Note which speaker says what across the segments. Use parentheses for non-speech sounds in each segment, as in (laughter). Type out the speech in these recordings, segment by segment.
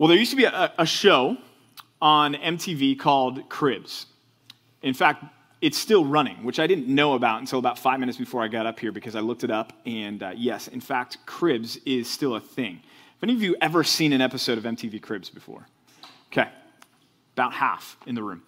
Speaker 1: Well, there used to be a, a show on MTV called Cribs. In fact, it's still running, which I didn't know about until about five minutes before I got up here because I looked it up. And uh, yes, in fact, Cribs is still a thing. Have any of you ever seen an episode of MTV Cribs before? Okay, about half in the room.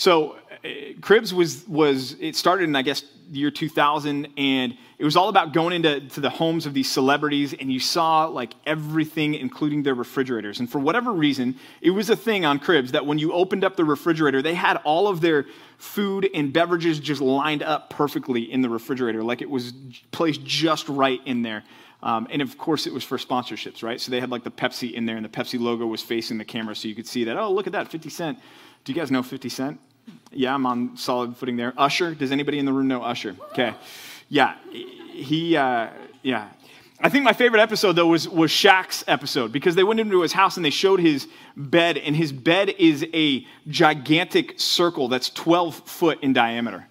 Speaker 1: So uh, Cribs was was it started in I guess the year 2000 and it was all about going into to the homes of these celebrities and you saw like everything including their refrigerators and for whatever reason it was a thing on Cribs that when you opened up the refrigerator they had all of their food and beverages just lined up perfectly in the refrigerator like it was placed just right in there um, and of course, it was for sponsorships, right? So they had like the Pepsi in there, and the Pepsi logo was facing the camera, so you could see that. Oh, look at that, 50 Cent. Do you guys know 50 Cent? Yeah, I'm on solid footing there. Usher, does anybody in the room know Usher? Okay. Yeah, he, uh, yeah. I think my favorite episode, though, was, was Shaq's episode because they went into his house and they showed his bed, and his bed is a gigantic circle that's 12 foot in diameter.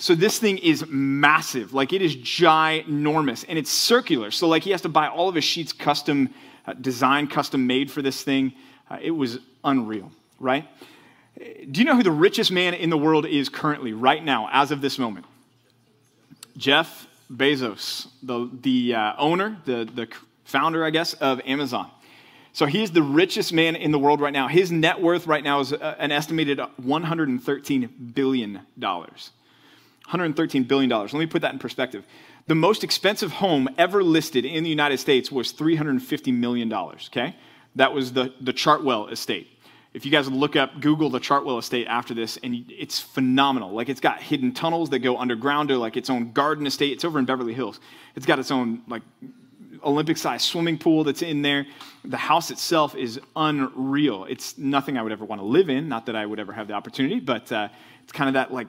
Speaker 1: So this thing is massive. Like it is ginormous and it's circular. So like he has to buy all of his sheets custom uh, designed, custom made for this thing. Uh, it was unreal, right? Do you know who the richest man in the world is currently, right now, as of this moment? Jeff Bezos, the, the uh, owner, the, the founder, I guess, of Amazon. So he's the richest man in the world right now. His net worth right now is uh, an estimated $113 billion. $113 billion. Let me put that in perspective. The most expensive home ever listed in the United States was $350 million, okay? That was the, the Chartwell estate. If you guys look up, Google the Chartwell estate after this, and it's phenomenal. Like it's got hidden tunnels that go underground to like its own garden estate. It's over in Beverly Hills. It's got its own like Olympic-sized swimming pool that's in there. The house itself is unreal. It's nothing I would ever want to live in. Not that I would ever have the opportunity, but uh, it's kind of that like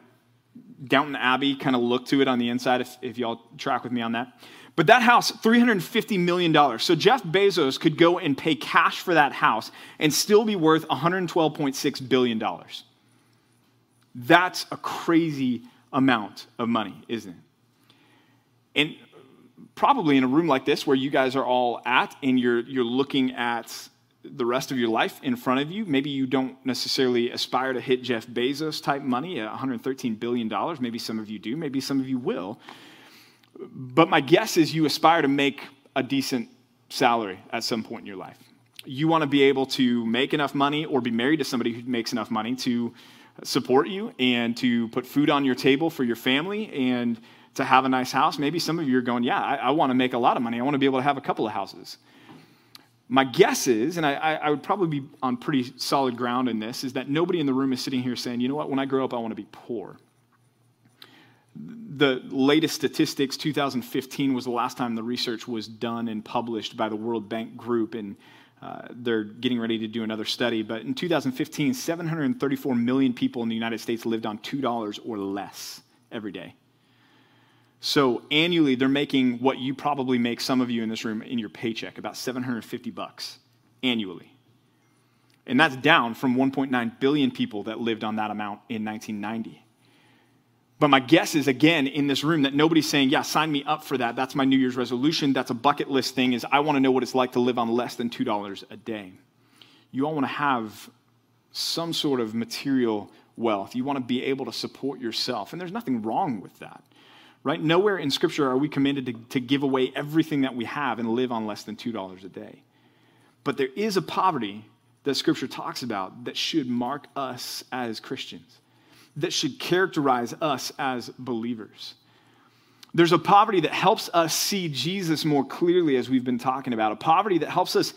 Speaker 1: Downton Abbey kind of look to it on the inside. If, if y'all track with me on that. But that house, $350 million. So Jeff Bezos could go and pay cash for that house and still be worth $112.6 billion. That's a crazy amount of money, isn't it? And probably in a room like this where you guys are all at and you're, you're looking at the rest of your life in front of you. Maybe you don't necessarily aspire to hit Jeff Bezos type money, $113 billion. Maybe some of you do. Maybe some of you will. But my guess is you aspire to make a decent salary at some point in your life. You want to be able to make enough money or be married to somebody who makes enough money to support you and to put food on your table for your family and to have a nice house. Maybe some of you are going, Yeah, I, I want to make a lot of money. I want to be able to have a couple of houses. My guess is, and I, I, would probably be on pretty solid ground in this, is that nobody in the room is sitting here saying, you know what, when I grow up, I want to be poor the latest statistics, 2015 was the last time the research was done and published by the World Bank Group, and uh, they're getting ready to do another study. But in 2015, 734 million people in the United States lived on $2 or less every day. So annually, they're making what you probably make some of you in this room in your paycheck, about 750 bucks annually. And that's down from 1.9 billion people that lived on that amount in 1990. But my guess is, again, in this room, that nobody's saying, Yeah, sign me up for that. That's my New Year's resolution. That's a bucket list thing, is I want to know what it's like to live on less than $2 a day. You all want to have some sort of material wealth. You want to be able to support yourself. And there's nothing wrong with that, right? Nowhere in Scripture are we commanded to, to give away everything that we have and live on less than $2 a day. But there is a poverty that Scripture talks about that should mark us as Christians that should characterize us as believers. There's a poverty that helps us see Jesus more clearly, as we've been talking about, a poverty that helps us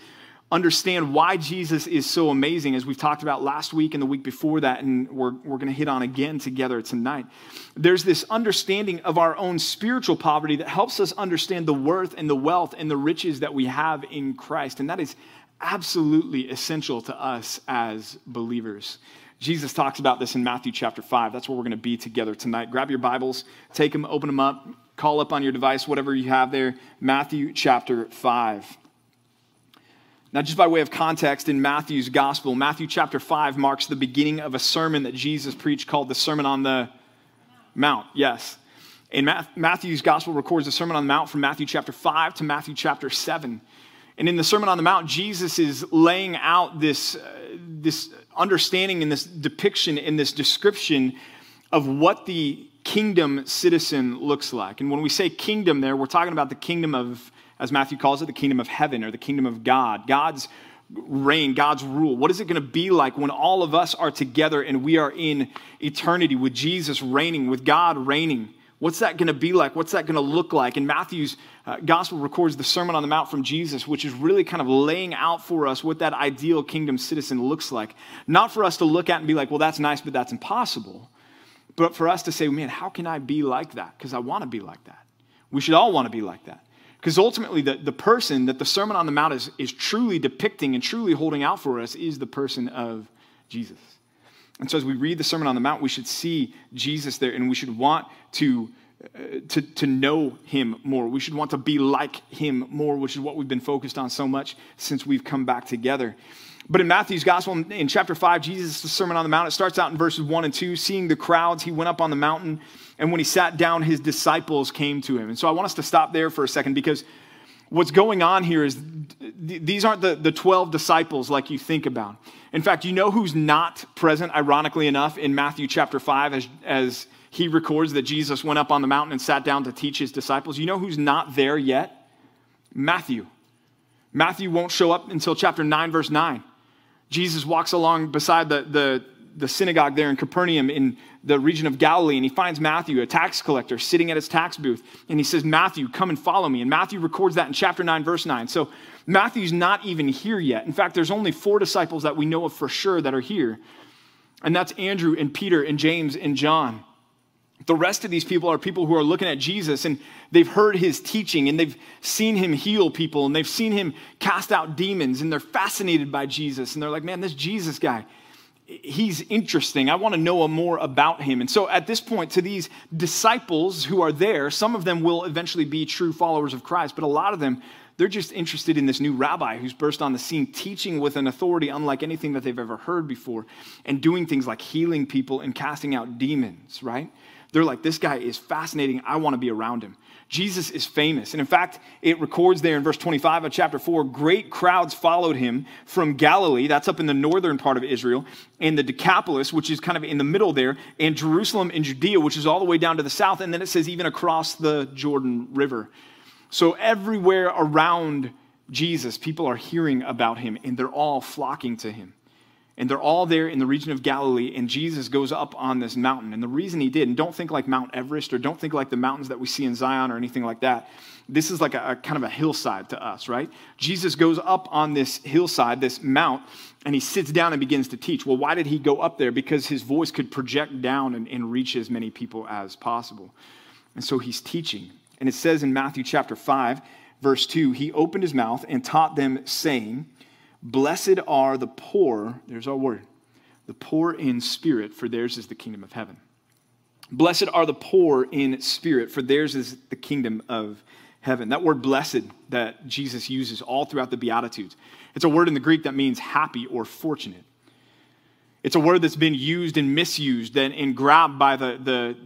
Speaker 1: understand why Jesus is so amazing, as we've talked about last week and the week before that, and we're, we're going to hit on again together tonight. There's this understanding of our own spiritual poverty that helps us understand the worth and the wealth and the riches that we have in Christ, and that is absolutely essential to us as believers. Jesus talks about this in Matthew chapter 5. That's where we're going to be together tonight. Grab your Bibles, take them, open them up, call up on your device, whatever you have there. Matthew chapter 5. Now, just by way of context, in Matthew's gospel, Matthew chapter 5 marks the beginning of a sermon that Jesus preached called the Sermon on the Mount. Yes. And Matthew's gospel records the Sermon on the Mount from Matthew chapter 5 to Matthew chapter 7. And in the Sermon on the Mount, Jesus is laying out this, uh, this understanding in this depiction in this description of what the kingdom citizen looks like. And when we say kingdom there, we're talking about the kingdom of, as Matthew calls it, the kingdom of heaven or the kingdom of God. God's reign, God's rule. What is it going to be like when all of us are together and we are in eternity with Jesus reigning, with God reigning? What's that going to be like? What's that going to look like? And Matthew's uh, gospel records the Sermon on the Mount from Jesus, which is really kind of laying out for us what that ideal kingdom citizen looks like. Not for us to look at and be like, well, that's nice, but that's impossible. But for us to say, man, how can I be like that? Because I want to be like that. We should all want to be like that. Because ultimately, the, the person that the Sermon on the Mount is, is truly depicting and truly holding out for us is the person of Jesus. And so, as we read the Sermon on the Mount, we should see Jesus there and we should want to, uh, to, to know him more. We should want to be like him more, which is what we've been focused on so much since we've come back together. But in Matthew's gospel, in chapter 5, Jesus' Sermon on the Mount, it starts out in verses 1 and 2. Seeing the crowds, he went up on the mountain, and when he sat down, his disciples came to him. And so I want us to stop there for a second because what's going on here is these aren't the, the 12 disciples like you think about. In fact, you know who's not present, ironically enough, in Matthew chapter 5 as, as he records that Jesus went up on the mountain and sat down to teach his disciples? You know who's not there yet? Matthew. Matthew won't show up until chapter 9, verse 9. Jesus walks along beside the, the, the synagogue there in Capernaum in the region of Galilee, and he finds Matthew, a tax collector, sitting at his tax booth. And he says, Matthew, come and follow me. And Matthew records that in chapter 9, verse 9. So Matthew's not even here yet. In fact, there's only four disciples that we know of for sure that are here. And that's Andrew and Peter and James and John. The rest of these people are people who are looking at Jesus and they've heard his teaching and they've seen him heal people and they've seen him cast out demons and they're fascinated by Jesus and they're like, man, this Jesus guy, he's interesting. I want to know more about him. And so at this point, to these disciples who are there, some of them will eventually be true followers of Christ, but a lot of them, they're just interested in this new rabbi who's burst on the scene, teaching with an authority unlike anything that they've ever heard before, and doing things like healing people and casting out demons, right? They're like, this guy is fascinating. I want to be around him. Jesus is famous. And in fact, it records there in verse 25 of chapter 4 great crowds followed him from Galilee, that's up in the northern part of Israel, and the Decapolis, which is kind of in the middle there, and Jerusalem and Judea, which is all the way down to the south. And then it says even across the Jordan River. So everywhere around Jesus, people are hearing about him and they're all flocking to him. And they're all there in the region of Galilee, and Jesus goes up on this mountain. And the reason he did, and don't think like Mount Everest or don't think like the mountains that we see in Zion or anything like that. This is like a, a kind of a hillside to us, right? Jesus goes up on this hillside, this mount, and he sits down and begins to teach. Well, why did he go up there? Because his voice could project down and, and reach as many people as possible. And so he's teaching. And it says in Matthew chapter 5, verse 2, he opened his mouth and taught them, saying, Blessed are the poor, there's our word, the poor in spirit, for theirs is the kingdom of heaven. Blessed are the poor in spirit, for theirs is the kingdom of heaven. That word blessed that Jesus uses all throughout the Beatitudes, it's a word in the Greek that means happy or fortunate. It's a word that's been used and misused and, grabbed by the, the,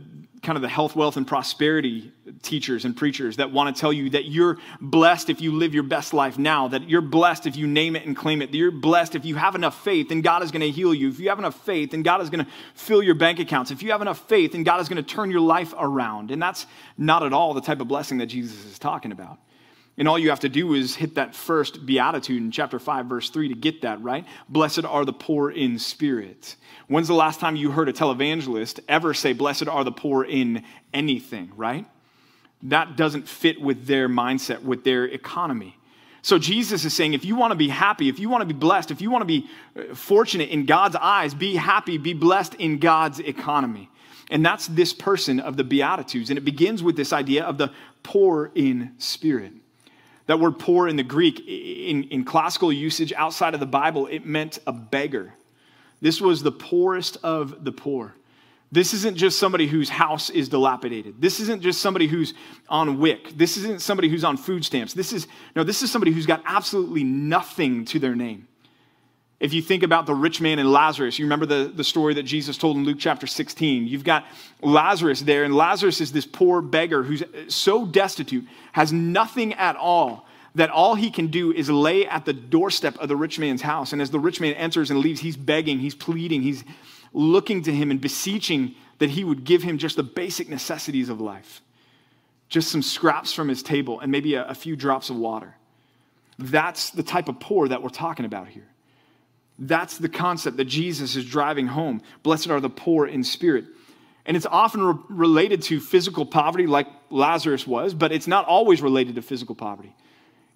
Speaker 1: kind of the health, wealth, and prosperity teachers and preachers that want to tell you that you're blessed if you live your best life now, that you're blessed if you name it and claim it, that you're blessed if you have enough faith and God is going to heal you. If you have enough faith and God is going to fill your bank accounts. If you have enough faith and God is going to turn your life around. And that's not at all the type of blessing that Jesus is talking about. And all you have to do is hit that first beatitude in chapter 5, verse 3 to get that, right? Blessed are the poor in spirit. When's the last time you heard a televangelist ever say, Blessed are the poor in anything, right? That doesn't fit with their mindset, with their economy. So Jesus is saying, if you want to be happy, if you want to be blessed, if you want to be uh, fortunate in God's eyes, be happy, be blessed in God's economy. And that's this person of the Beatitudes. And it begins with this idea of the poor in spirit. That word poor in the Greek, in, in classical usage outside of the Bible, it meant a beggar. This was the poorest of the poor. This isn't just somebody whose house is dilapidated. This isn't just somebody who's on WIC. This isn't somebody who's on food stamps. This is no, this is somebody who's got absolutely nothing to their name. If you think about the rich man and Lazarus, you remember the, the story that Jesus told in Luke chapter 16. You've got Lazarus there, and Lazarus is this poor beggar who's so destitute, has nothing at all, that all he can do is lay at the doorstep of the rich man's house. And as the rich man enters and leaves, he's begging, he's pleading, he's looking to him and beseeching that he would give him just the basic necessities of life just some scraps from his table and maybe a, a few drops of water. That's the type of poor that we're talking about here. That's the concept that Jesus is driving home. Blessed are the poor in spirit. And it's often re- related to physical poverty, like Lazarus was, but it's not always related to physical poverty.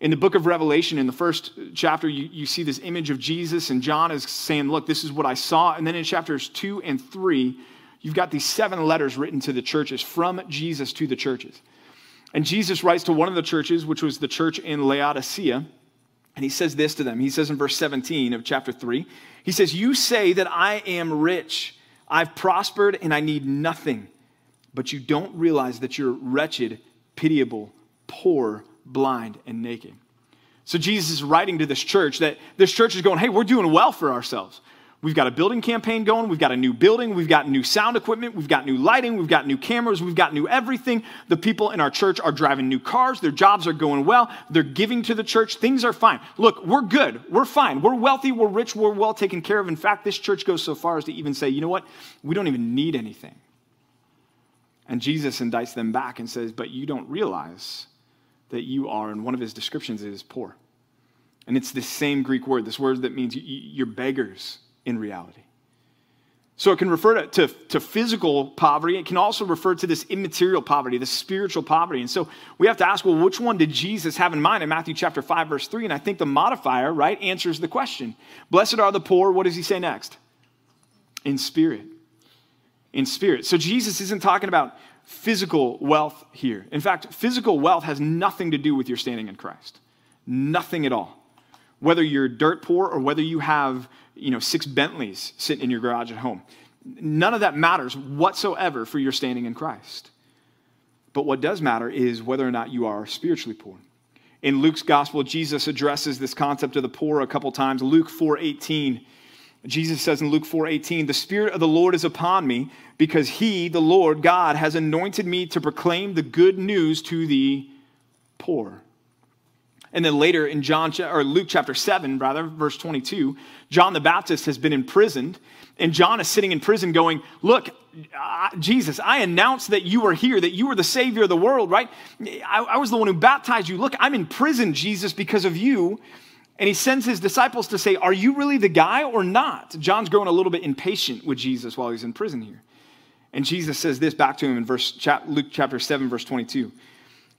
Speaker 1: In the book of Revelation, in the first chapter, you, you see this image of Jesus, and John is saying, Look, this is what I saw. And then in chapters two and three, you've got these seven letters written to the churches from Jesus to the churches. And Jesus writes to one of the churches, which was the church in Laodicea, and he says this to them. He says in verse 17 of chapter 3, he says, You say that I am rich, I've prospered, and I need nothing, but you don't realize that you're wretched, pitiable, poor, blind, and naked. So Jesus is writing to this church that this church is going, Hey, we're doing well for ourselves. We've got a building campaign going. We've got a new building. We've got new sound equipment. We've got new lighting. We've got new cameras. We've got new everything. The people in our church are driving new cars. Their jobs are going well. They're giving to the church. Things are fine. Look, we're good. We're fine. We're wealthy. We're rich. We're well taken care of. In fact, this church goes so far as to even say, you know what? We don't even need anything. And Jesus indicts them back and says, but you don't realize that you are, and one of his descriptions is poor. And it's the same Greek word, this word that means you're beggars in reality. So it can refer to, to, to, physical poverty. It can also refer to this immaterial poverty, this spiritual poverty. And so we have to ask, well, which one did Jesus have in mind in Matthew chapter 5, verse 3? And I think the modifier, right, answers the question. Blessed are the poor. What does he say next? In spirit. In spirit. So Jesus isn't talking about physical wealth here. In fact, physical wealth has nothing to do with your standing in Christ. Nothing at all. Whether you're dirt poor or whether you have you know, six Bentleys sitting in your garage at home. None of that matters whatsoever for your standing in Christ. But what does matter is whether or not you are spiritually poor. In Luke's gospel, Jesus addresses this concept of the poor a couple times. Luke 4:18, Jesus says in Luke 4:18, "The spirit of the Lord is upon me, because he, the Lord God, has anointed me to proclaim the good news to the poor." And then later in John or Luke chapter 7, rather, verse 22, John the Baptist has been imprisoned, and John is sitting in prison going, Look, Jesus, I announced that you were here, that you were the Savior of the world, right? I, I was the one who baptized you. Look, I'm in prison, Jesus, because of you. And he sends his disciples to say, Are you really the guy or not? John's growing a little bit impatient with Jesus while he's in prison here. And Jesus says this back to him in verse, Luke chapter 7, verse 22.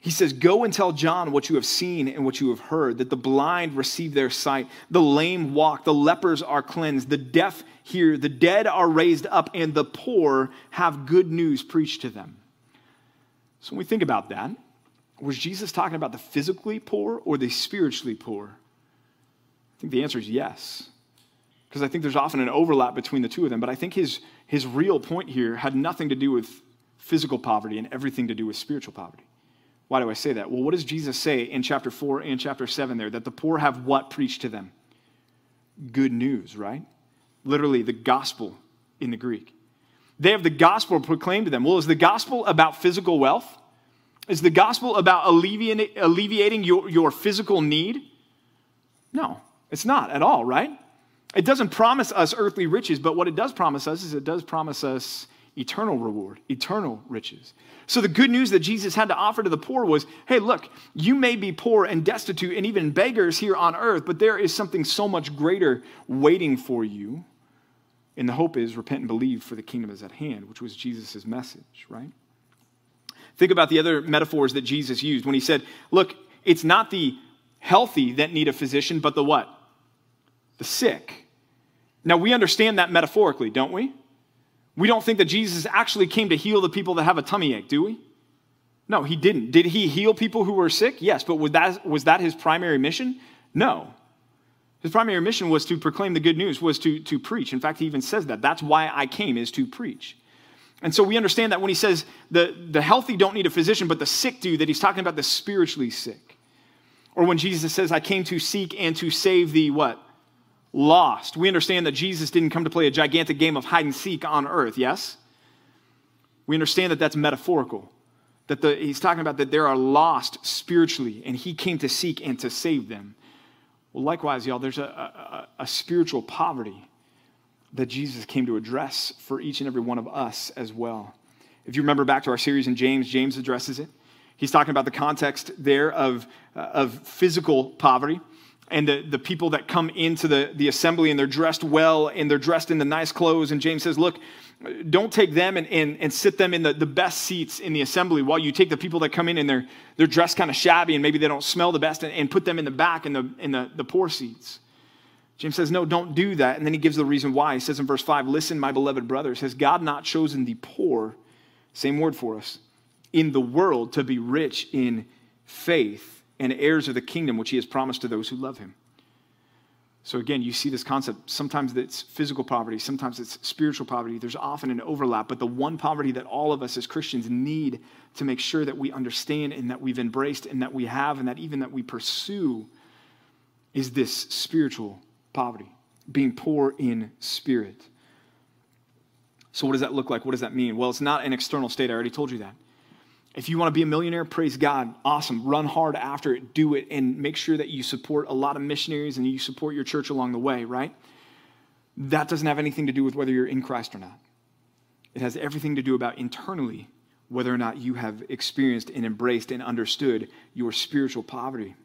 Speaker 1: He says, Go and tell John what you have seen and what you have heard that the blind receive their sight, the lame walk, the lepers are cleansed, the deaf hear, the dead are raised up, and the poor have good news preached to them. So when we think about that, was Jesus talking about the physically poor or the spiritually poor? Think the answer is yes. Because I think there's often an overlap between the two of them. But I think his, his real point here had nothing to do with physical poverty and everything to do with spiritual poverty. Why do I say that? Well, what does Jesus say in chapter 4 and chapter 7 there? That the poor have what preached to them? Good news, right? Literally, the gospel in the Greek. They have the gospel proclaimed to them. Well, is the gospel about physical wealth? Is the gospel about alleviating, alleviating your, your physical need? No, it's not at all, right? It doesn't promise us earthly riches, but what it does promise us is it does promise us eternal reward, eternal riches. So, the good news that Jesus had to offer to the poor was hey, look, you may be poor and destitute and even beggars here on earth, but there is something so much greater waiting for you. And the hope is repent and believe, for the kingdom is at hand, which was Jesus' message, right? Think about the other metaphors that Jesus used when he said, look, it's not the healthy that need a physician, but the what? The sick. Now, we understand that metaphorically, don't we? We don't think that Jesus actually came to heal the people that have a tummy ache, do we? No, he didn't. Did he heal people who were sick? Yes, but was that, was that his primary mission? No. His primary mission was to proclaim the good news, was to, to preach. In fact, he even says that. That's why I came, is to preach. And so we understand that when he says the, the healthy don't need a physician, but the sick do, that he's talking about the spiritually sick. Or when Jesus says, I came to seek and to save the what? Lost. We understand that Jesus didn't come to play a gigantic game of hide and seek on earth, yes? We understand that that's metaphorical. That the, he's talking about that there are lost spiritually, and he came to seek and to save them. Well, likewise, y'all, there's a, a, a spiritual poverty that Jesus came to address for each and every one of us as well. If you remember back to our series in James, James addresses it. He's talking about the context there of, uh, of physical poverty and the, the people that come into the, the assembly and they're dressed well and they're dressed in the nice clothes. And James says, Look, don't take them and, and, and sit them in the, the best seats in the assembly while you take the people that come in and they're, they're dressed kind of shabby and maybe they don't smell the best and, and put them in the back in the, in the, the poor seats. James says, No, don't do that. And then he gives the reason why. He says in verse 5, Listen, my beloved brothers, has God not chosen the poor, same word for us, in the world to be rich in faith and heirs of the kingdom which he has promised to those who love him? So again, you see this concept. Sometimes it's physical poverty, sometimes it's spiritual poverty. There's often an overlap, but the one poverty that all of us as Christians need to make sure that we understand and that we've embraced and that we have and that even that we pursue is this spiritual poverty, being poor in spirit. So, what does that look like? What does that mean? Well, it's not an external state. I already told you that. If you want to be a millionaire, praise God. Awesome. Run hard after it. Do it. And make sure that you support a lot of missionaries and you support your church along the way, right? That doesn't have anything to do with whether you're in Christ or not. It has everything to do about internally whether or not you have experienced and embraced and understood your spiritual poverty.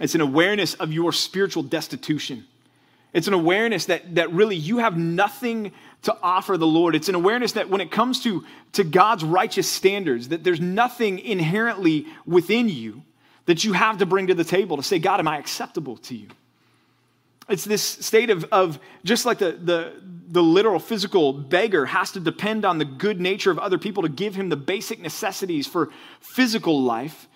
Speaker 1: It's an awareness of your spiritual destitution. It's an awareness that, that really you have nothing to offer the Lord. It's an awareness that when it comes to, to God's righteous standards, that there's nothing inherently within you that you have to bring to the table to say, God, am I acceptable to you? It's this state of, of just like the, the, the literal physical beggar has to depend on the good nature of other people to give him the basic necessities for physical life.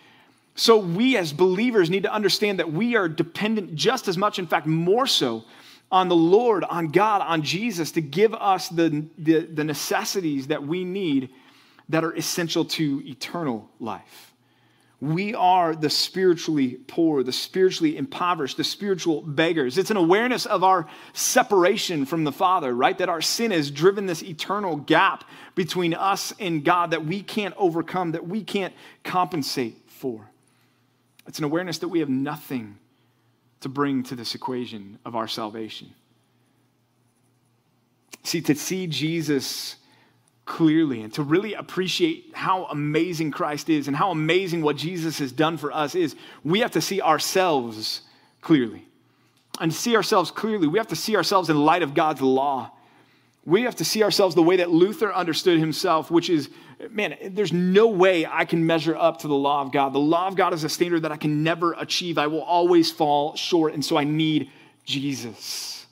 Speaker 1: So, we as believers need to understand that we are dependent just as much, in fact, more so, on the Lord, on God, on Jesus to give us the, the, the, necessities that we need that are essential to eternal life. We are the spiritually poor, the spiritually impoverished, the spiritual beggars. It's an awareness of our separation from the Father, right? That our sin has driven this eternal gap between us and God that we can't overcome, that we can't compensate for. It's an awareness that we have nothing to bring to this equation of our salvation. See, to see Jesus clearly and to really appreciate how amazing Christ is and how amazing what Jesus has done for us is, we have to see ourselves clearly. And see ourselves clearly, we have to see ourselves in light of God's law. We have to see ourselves the way that Luther understood himself, which is man, there's no way I can measure up to the law of God. The law of God is a standard that I can never achieve. I will always fall short, and so I need Jesus.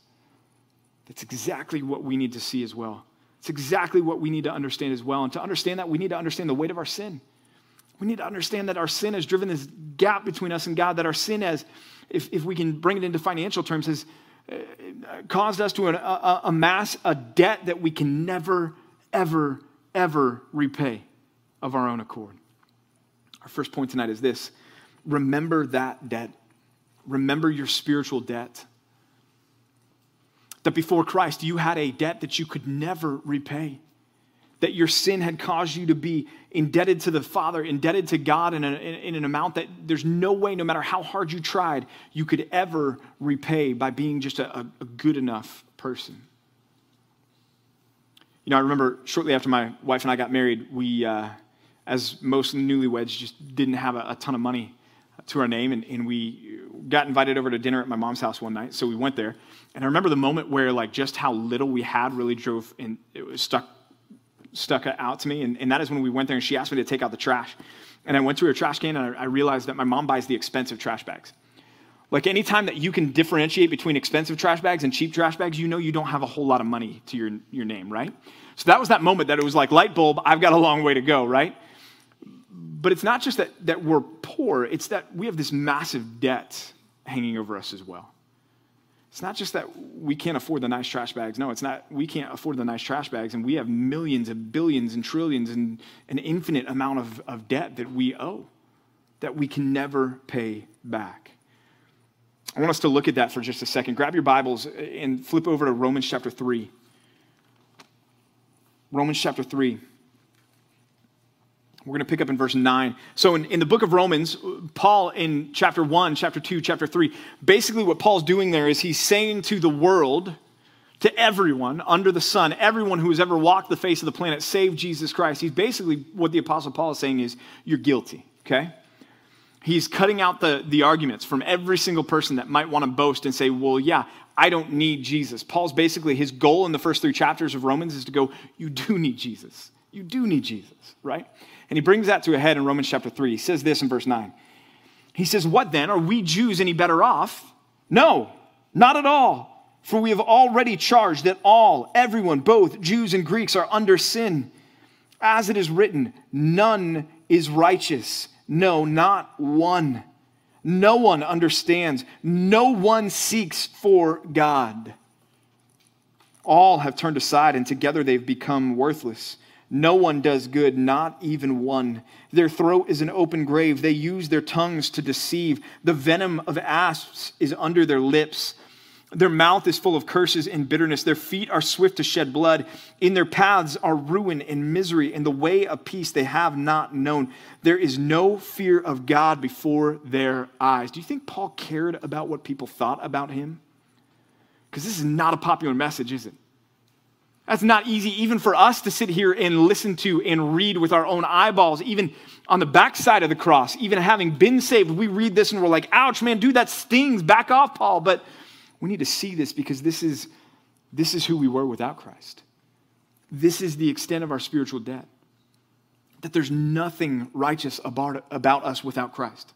Speaker 1: That's exactly what we need to see as well. It's exactly what we need to understand as well. And to understand that, we need to understand the weight of our sin. We need to understand that our sin has driven this gap between us and God, that our sin has, if, if we can bring it into financial terms, has caused us to amass a debt that we can never, ever ever repay of our own accord. Our first point tonight is this remember that debt. Remember your spiritual debt. That before Christ, you had a debt that you could never repay. That your sin had caused you to be indebted to the Father, indebted to God in, a, in an amount that there's no way, no matter how hard you tried, you could ever repay by being just a, a good enough person. You know, I remember shortly after my wife and I got married, we, uh, as most newlyweds, just didn't have a, a, ton of money to our name, and, and we got invited over to dinner at my mom's house one night. So we went there, and I remember the moment where like just how little we had really drove and it was stuck stuck out to me, and, and that is when we went there and she asked me to take out the trash, and I went to her trash can and I, I realized that my mom buys the expensive trash bags. Like anytime that you can differentiate between expensive trash bags and cheap trash bags, you know you don't have a whole lot of money to your, your name, right? So that was that moment that it was like, light bulb, I've got a long way to go, right? But it's not just that, that we're poor, it's that we have this massive debt hanging over us as well. It's not just that we can't afford the nice trash bags. No, it's not we can't afford the nice trash bags, and we have millions and billions and trillions and an infinite amount of, of debt that we owe that we can never pay back. I want us to look at that for just a second. Grab your Bibles and flip over to Romans chapter 3. Romans chapter 3. We're going to pick up in verse 9. So, in, in the book of Romans, Paul in chapter 1, chapter 2, chapter 3, basically what Paul's doing there is he's saying to the world, to everyone under the sun, everyone who has ever walked the face of the planet, save Jesus Christ. He's basically what the Apostle Paul is saying is, you're guilty, okay? He's cutting out the, the arguments from every single person that might want to boast and say, well, yeah, I don't need Jesus. Paul's basically, his goal in the first three chapters of Romans is to go, you do need Jesus. You do need Jesus, right? And he brings that to a head in Romans chapter 3. He says this in verse 9. He says, What then? Are we Jews any better off? No, not at all. For we have already charged that all, everyone, both Jews and Greeks, are under sin. As it is written, none is righteous. No, not one. No one understands. No one seeks for God. All have turned aside, and together they've become worthless. No one does good, not even one. Their throat is an open grave. They use their tongues to deceive. The venom of asps is under their lips. Their mouth is full of curses and bitterness. Their feet are swift to shed blood. In their paths are ruin and misery. In the way of peace they have not known. There is no fear of God before their eyes. Do you think Paul cared about what people thought about him? Because this is not a popular message, is it? That's not easy even for us to sit here and listen to and read with our own eyeballs, even on the backside of the cross, even having been saved. We read this and we're like, ouch, man, dude, that stings. Back off, Paul. But we need to see this because this is, this is who we were without Christ. This is the extent of our spiritual debt. That there's nothing righteous about, about us without Christ.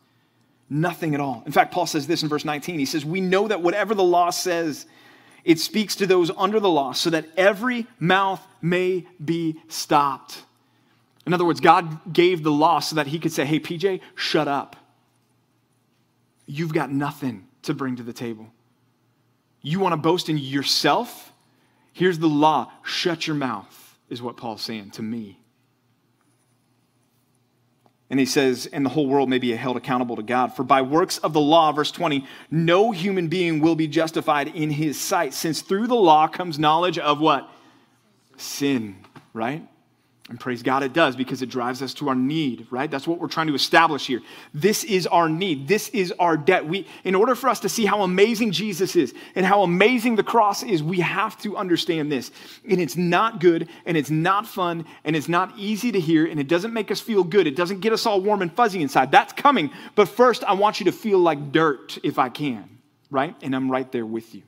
Speaker 1: Nothing at all. In fact, Paul says this in verse 19. He says, We know that whatever the law says, it speaks to those under the law so that every mouth may be stopped. In other words, God gave the law so that he could say, Hey, PJ, shut up. You've got nothing to bring to the table. You want to boast in yourself? Here's the law shut your mouth, is what Paul's saying to me. And he says, and the whole world may be held accountable to God. For by works of the law, verse 20, no human being will be justified in his sight, since through the law comes knowledge of what? Sin, right? And praise God it does because it drives us to our need, right? That's what we're trying to establish here. This is our need. This is our debt. We, in order for us to see how amazing Jesus is and how amazing the cross is, we have to understand this. And it's not good and it's not fun and it's not easy to hear and it doesn't make us feel good. It doesn't get us all warm and fuzzy inside. That's coming. But first, I want you to feel like dirt if I can, right? And I'm right there with you.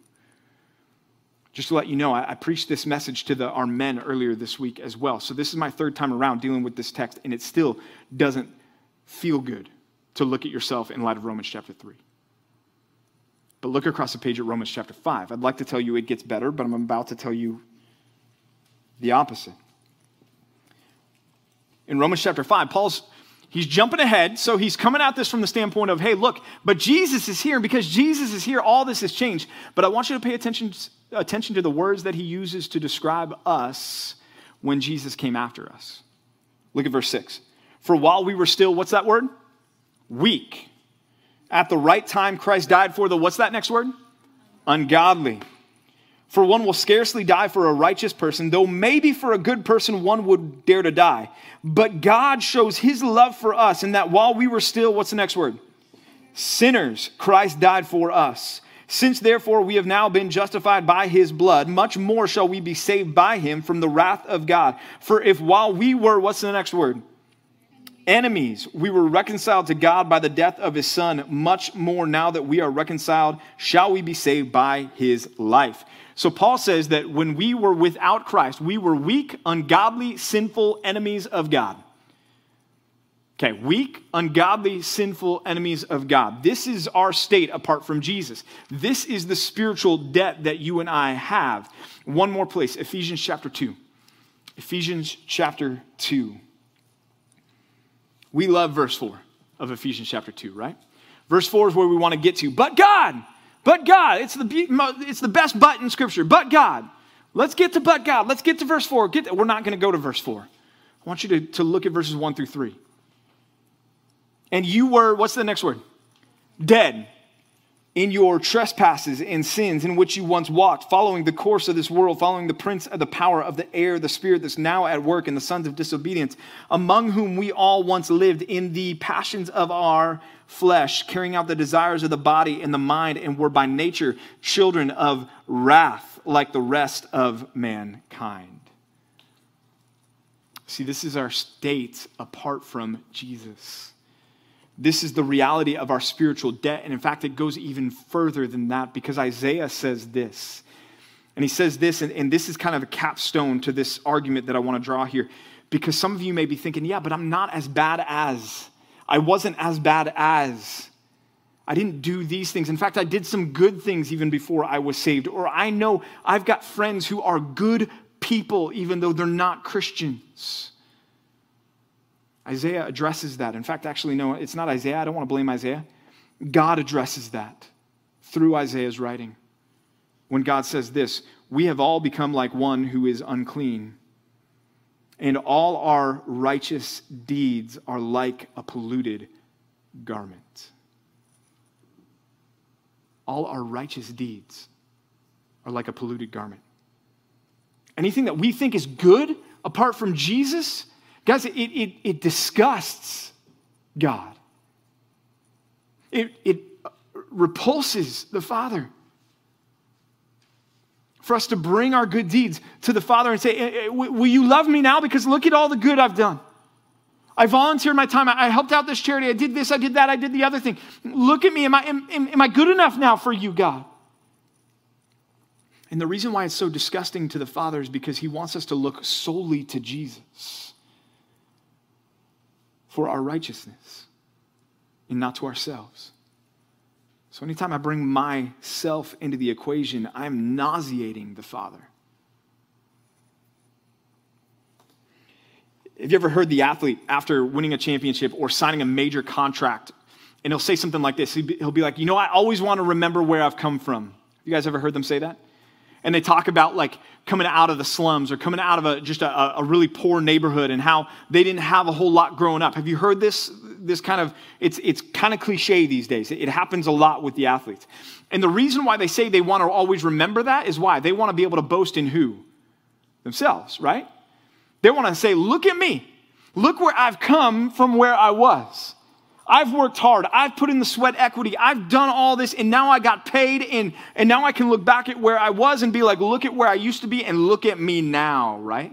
Speaker 1: Just to let you know, I, I preached this message to the, our men earlier this week as well. So this is my third time around dealing with this text, and it still doesn't feel good to look at yourself in light of Romans chapter 3. But look across the page at Romans chapter 5. I'd like to tell you it gets better, but I'm about to tell you the opposite. In Romans chapter 5, Paul's he's jumping ahead, so he's coming at this from the standpoint of, hey, look, but Jesus is here, and because Jesus is here, all this has changed. But I want you to pay attention attention to the words that he uses to describe us when Jesus came after us. Look at verse 6. For while we were still, what's that word? Weak. At the right time, Christ died for the, what's that next word? Ungodly. For one will scarcely die for a righteous person, though maybe for a good person one would dare to die. But God shows his love for us in that while we were still, what's the next word? Sinners, Christ died for us. Since therefore we have now been justified by his blood, much more shall we be saved by him from the wrath of God. For if while we were, what's the next word? Enemies, we were reconciled to God by the death of his son, much more now that we are reconciled, shall we be saved by his life. So Paul says that when we were without Christ, we were weak, ungodly, sinful enemies of God. Okay, weak, ungodly, sinful enemies of God. This is our state apart from Jesus. This is the spiritual debt that you and I have. One more place, Ephesians chapter 2. Ephesians chapter 2. We love verse 4 of Ephesians chapter 2, right? Verse 4 is where we want to get to. But God, but God, it's the, it's the best but in Scripture. But God. Let's get to but God. Let's get to verse 4. Get to, we're not going to go to verse 4. I want you to, to look at verses 1 through 3 and you were, what's the next word? Dead. In your trespasses and sins in which you once walked, following the course of this world, following the prince of the power of the air, the spirit that's now at work in the sons of disobedience, among whom we all once lived in the passions of our flesh, carrying out the desires of the body and the mind, and were by nature children of wrath like the rest of mankind. See, this is our state apart from Jesus. This is the reality of our spiritual debt. And in fact, it goes even further than that because Isaiah says this. And he says this, and, and this is kind of a capstone to this argument that I want to draw here. Because some of you may be thinking, yeah, but I'm not as bad as. I wasn't as bad as. I didn't do these things. In fact, I did some good things even before I was saved. Or I know I've got friends who are good people, even though they're not Christians. Isaiah addresses that. In fact, actually, no, it's not Isaiah. I don't want to blame Isaiah. God addresses that through Isaiah's writing. When God says this, we have all become like one who is unclean, and all our righteous deeds are like a polluted garment. All our righteous deeds are like a polluted garment. Anything that we think is good apart from Jesus Guys, it, it, it disgusts God, it, it repulses the Father. For us to bring our good deeds to the Father and say, eh, eh, Will you love me now? Because look at all the good I've done. I volunteered my time. I helped out this charity. I did this, I did that, I did the other thing. Look at me. Am I, am, am I good enough now for you, God? And the reason why it's so disgusting to the Father is because He wants us to look solely to Jesus for our righteousness and not to ourselves. So anytime I bring myself into the equation, I'm nauseating the Father. Have you ever heard the athlete after winning a championship or signing a major contract, and he'll say something like this? He'll be like, You know, I always want to remember where I've come from. You guys ever heard them say that? And they talk about like coming out of the slums or coming out of a, just a, a, really poor neighborhood and how they didn't have a whole lot growing up. Have you heard this? This kind of it's it's kind of cliche these days. It, it happens a lot with the athletes, and the reason why they say they want to always remember that is why they want to be able to boast in who themselves, right? They want to say, "Look at me, look where I've come from, where I was." I've worked hard. I've put in the sweat equity. I've done all this, and now I got paid, and, and now I can look back at where I was and be like, look at where I used to be, and look at me now, right?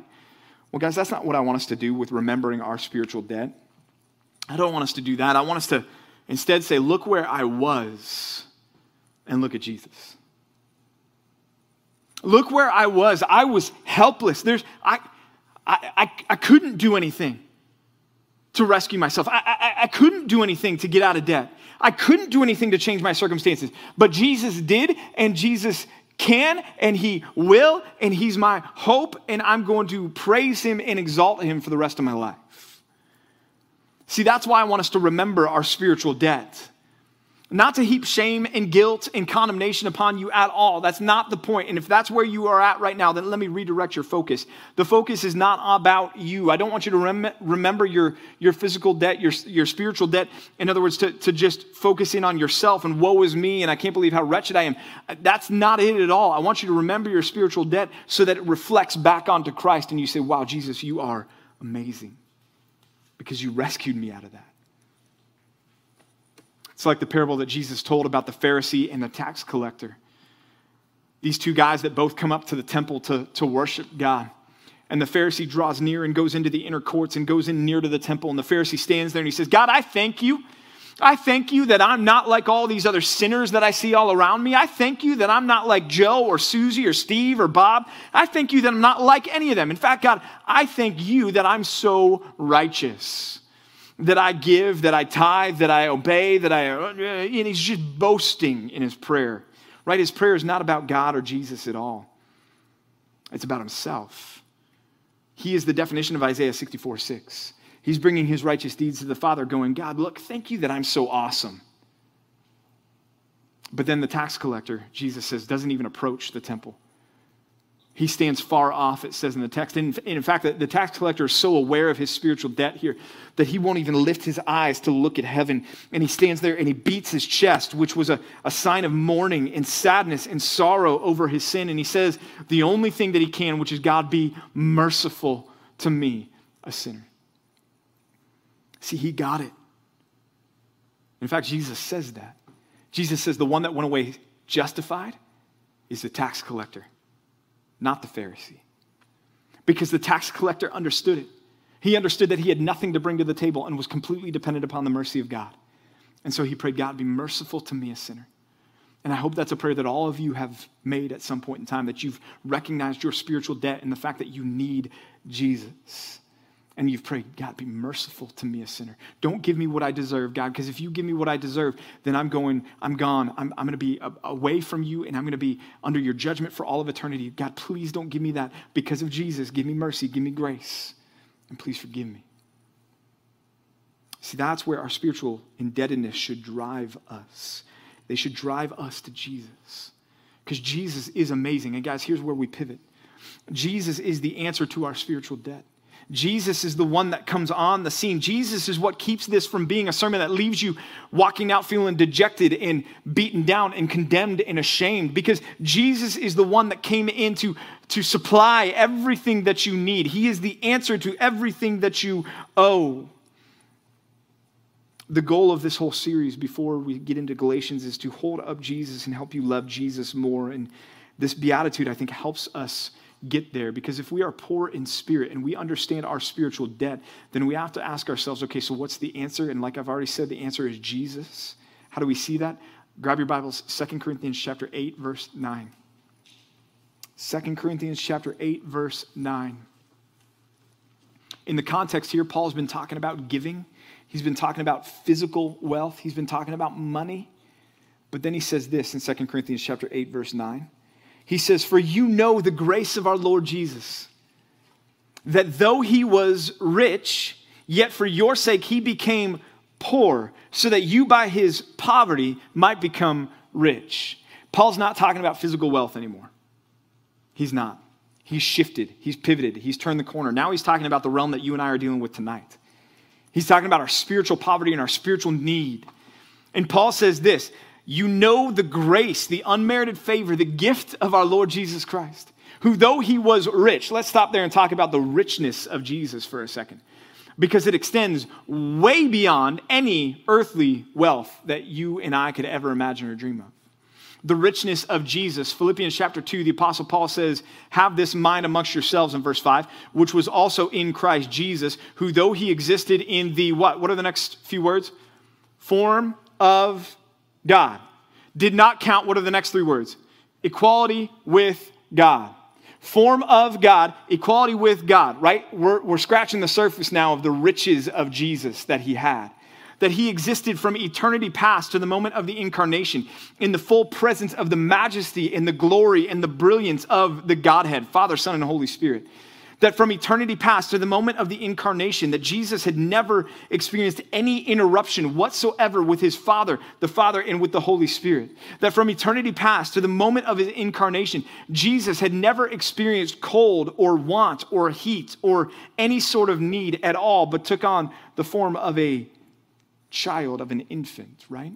Speaker 1: Well, guys, that's not what I want us to do with remembering our spiritual debt. I don't want us to do that. I want us to instead say, look where I was, and look at Jesus. Look where I was. I was helpless. There's, I, I, I, I couldn't do anything to rescue myself. I, I, I, couldn't do anything to get out of debt. I couldn't do anything to change my circumstances. But Jesus did, and Jesus can, and He will, and He's my hope, and I'm going to praise Him and exalt Him for the rest of my life. See, that's why I want us to remember our spiritual debt not to heap shame and guilt and condemnation upon you at all. That's not the point. And if that's where you are at right now, then let me redirect your focus. The focus is not about you. I don't want you to rem- remember your, your physical debt, your, your spiritual debt. In other words, to, to just focus in on yourself and woe is me and I can't believe how wretched I am. That's not it at all. I want you to remember your spiritual debt so that it reflects back onto Christ and you say, wow, Jesus, you are amazing because you rescued me out of that. It's like the parable that Jesus told about the Pharisee and the tax collector. These two guys that both come up to the temple to, to worship God. And the Pharisee draws near and goes into the inner courts and goes in near to the temple. And the Pharisee stands there and he says, God, I thank you. I thank you that I'm not like all these other sinners that I see all around me. I thank you that I'm not like Joe or Susie or Steve or Bob. I thank you that I'm not like any of them. In fact, God, I thank you that I'm so righteous that I give, that I tithe, that I obey, that I, and he's just boasting in his prayer, right? His prayer is not about God or Jesus at all, it's about himself. He is the definition of Isaiah 64 6. He's bringing his righteous deeds to the Father, going, God, look, thank you that I'm so awesome. But then the tax collector, Jesus says, doesn't even approach the temple. He stands far off, it says in the text. And in fact, the tax collector is so aware of his spiritual debt here that he won't even lift his eyes to look at heaven. And he stands there and he beats his chest, which was a, a sign of mourning and sadness and sorrow over his sin. And he says, The only thing that he can, which is God, be merciful to me, a sinner. See, he got it. In fact, Jesus says that. Jesus says the one that went away justified is the tax collector not the Pharisee. Because the tax collector understood it. He understood that he had nothing to bring to the table and was completely dependent upon the mercy of God. And so he prayed, God, be merciful to me, a sinner. And I hope that's a prayer that all of you have made at some point in time, that you've recognized your spiritual debt and the fact that you need Jesus and you've prayed, God, be merciful to me, a sinner. Don't give me what I deserve, God, because if you give me what I deserve, then I'm going, I'm gone. I'm, I'm going to be away from you and I'm going to be under your judgment for all of eternity. God, please don't give me that because of Jesus. Give me mercy, give me grace, and please forgive me. See, that's where our spiritual indebtedness should drive us. They should drive us to Jesus because Jesus is amazing. And guys, here's where we pivot Jesus is the answer to our spiritual debt. Jesus is the one that comes on the scene. Jesus is what keeps this from being a sermon that leaves you walking out feeling dejected and beaten down and condemned and ashamed because Jesus is the one that came in to, to supply everything that you need. He is the answer to everything that you owe. The goal of this whole series before we get into Galatians is to hold up Jesus and help you love Jesus more. And this beatitude, I think, helps us get there because if we are poor in spirit and we understand our spiritual debt, then we have to ask ourselves, okay, so what's the answer? And like I've already said, the answer is Jesus. How do we see that? Grab your Bibles, Second Corinthians chapter 8, verse 9. 2 Corinthians chapter 8, verse 9. In the context here, Paul's been talking about giving. He's been talking about physical wealth. He's been talking about money. But then he says this in 2 Corinthians chapter 8, verse 9. He says, For you know the grace of our Lord Jesus, that though he was rich, yet for your sake he became poor, so that you by his poverty might become rich. Paul's not talking about physical wealth anymore. He's not. He's shifted, he's pivoted, he's turned the corner. Now he's talking about the realm that you and I are dealing with tonight. He's talking about our spiritual poverty and our spiritual need. And Paul says this you know the grace, the unmerited favor, the gift of our Lord Jesus Christ, who, though he was rich, let's stop there and talk about the richness of Jesus for a second, because it extends way beyond any earthly wealth that you and I could ever imagine or dream of. The richness of Jesus. Philippians chapter 2, the Apostle Paul says, Have this mind amongst yourselves in verse 5, which was also in Christ Jesus, who, though he existed in the what? What are the next few words? Form of God. Did not count, what are the next three words? Equality with God. Form of God, equality with God, right? We're, we're scratching the surface now of the riches of Jesus that he had. That he existed from eternity past to the moment of the incarnation in the full presence of the majesty and the glory and the brilliance of the Godhead, Father, Son, and Holy Spirit that from eternity past to the moment of the incarnation, that Jesus had never experienced any interruption whatsoever with his Father, the Father, and with the Holy Spirit. That from eternity past to the moment of his incarnation, Jesus had never experienced cold or want or heat or any sort of need at all, but took on the form of a child, of an infant, right?